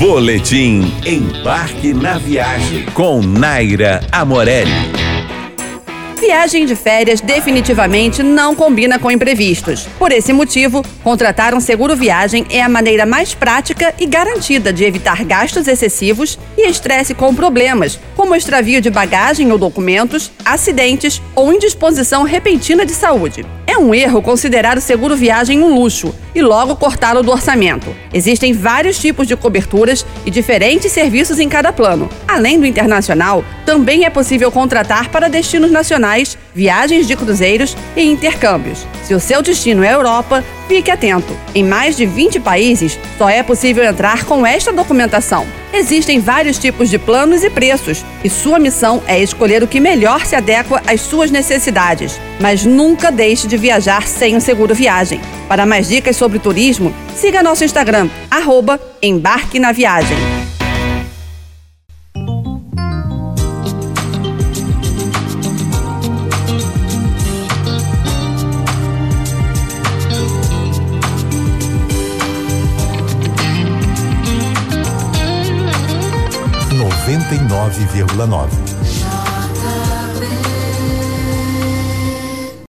Boletim Embarque na Viagem com Naira Amorelli. Viagem de férias definitivamente não combina com imprevistos. Por esse motivo, contratar um seguro viagem é a maneira mais prática e garantida de evitar gastos excessivos e estresse com problemas, como extravio de bagagem ou documentos, acidentes ou indisposição repentina de saúde. É um erro considerar o seguro viagem um luxo e logo cortá-lo do orçamento. Existem vários tipos de coberturas e diferentes serviços em cada plano. Além do internacional, também é possível contratar para destinos nacionais, viagens de cruzeiros e intercâmbios. Se o seu destino é Europa, fique atento. Em mais de 20 países, só é possível entrar com esta documentação. Existem vários tipos de planos e preços, e sua missão é escolher o que melhor se adequa às suas necessidades. Mas nunca deixe de viajar sem o seguro viagem. Para mais dicas sobre turismo, siga nosso Instagram, arroba Embarque na Viagem. Noventa e nove vírgula nove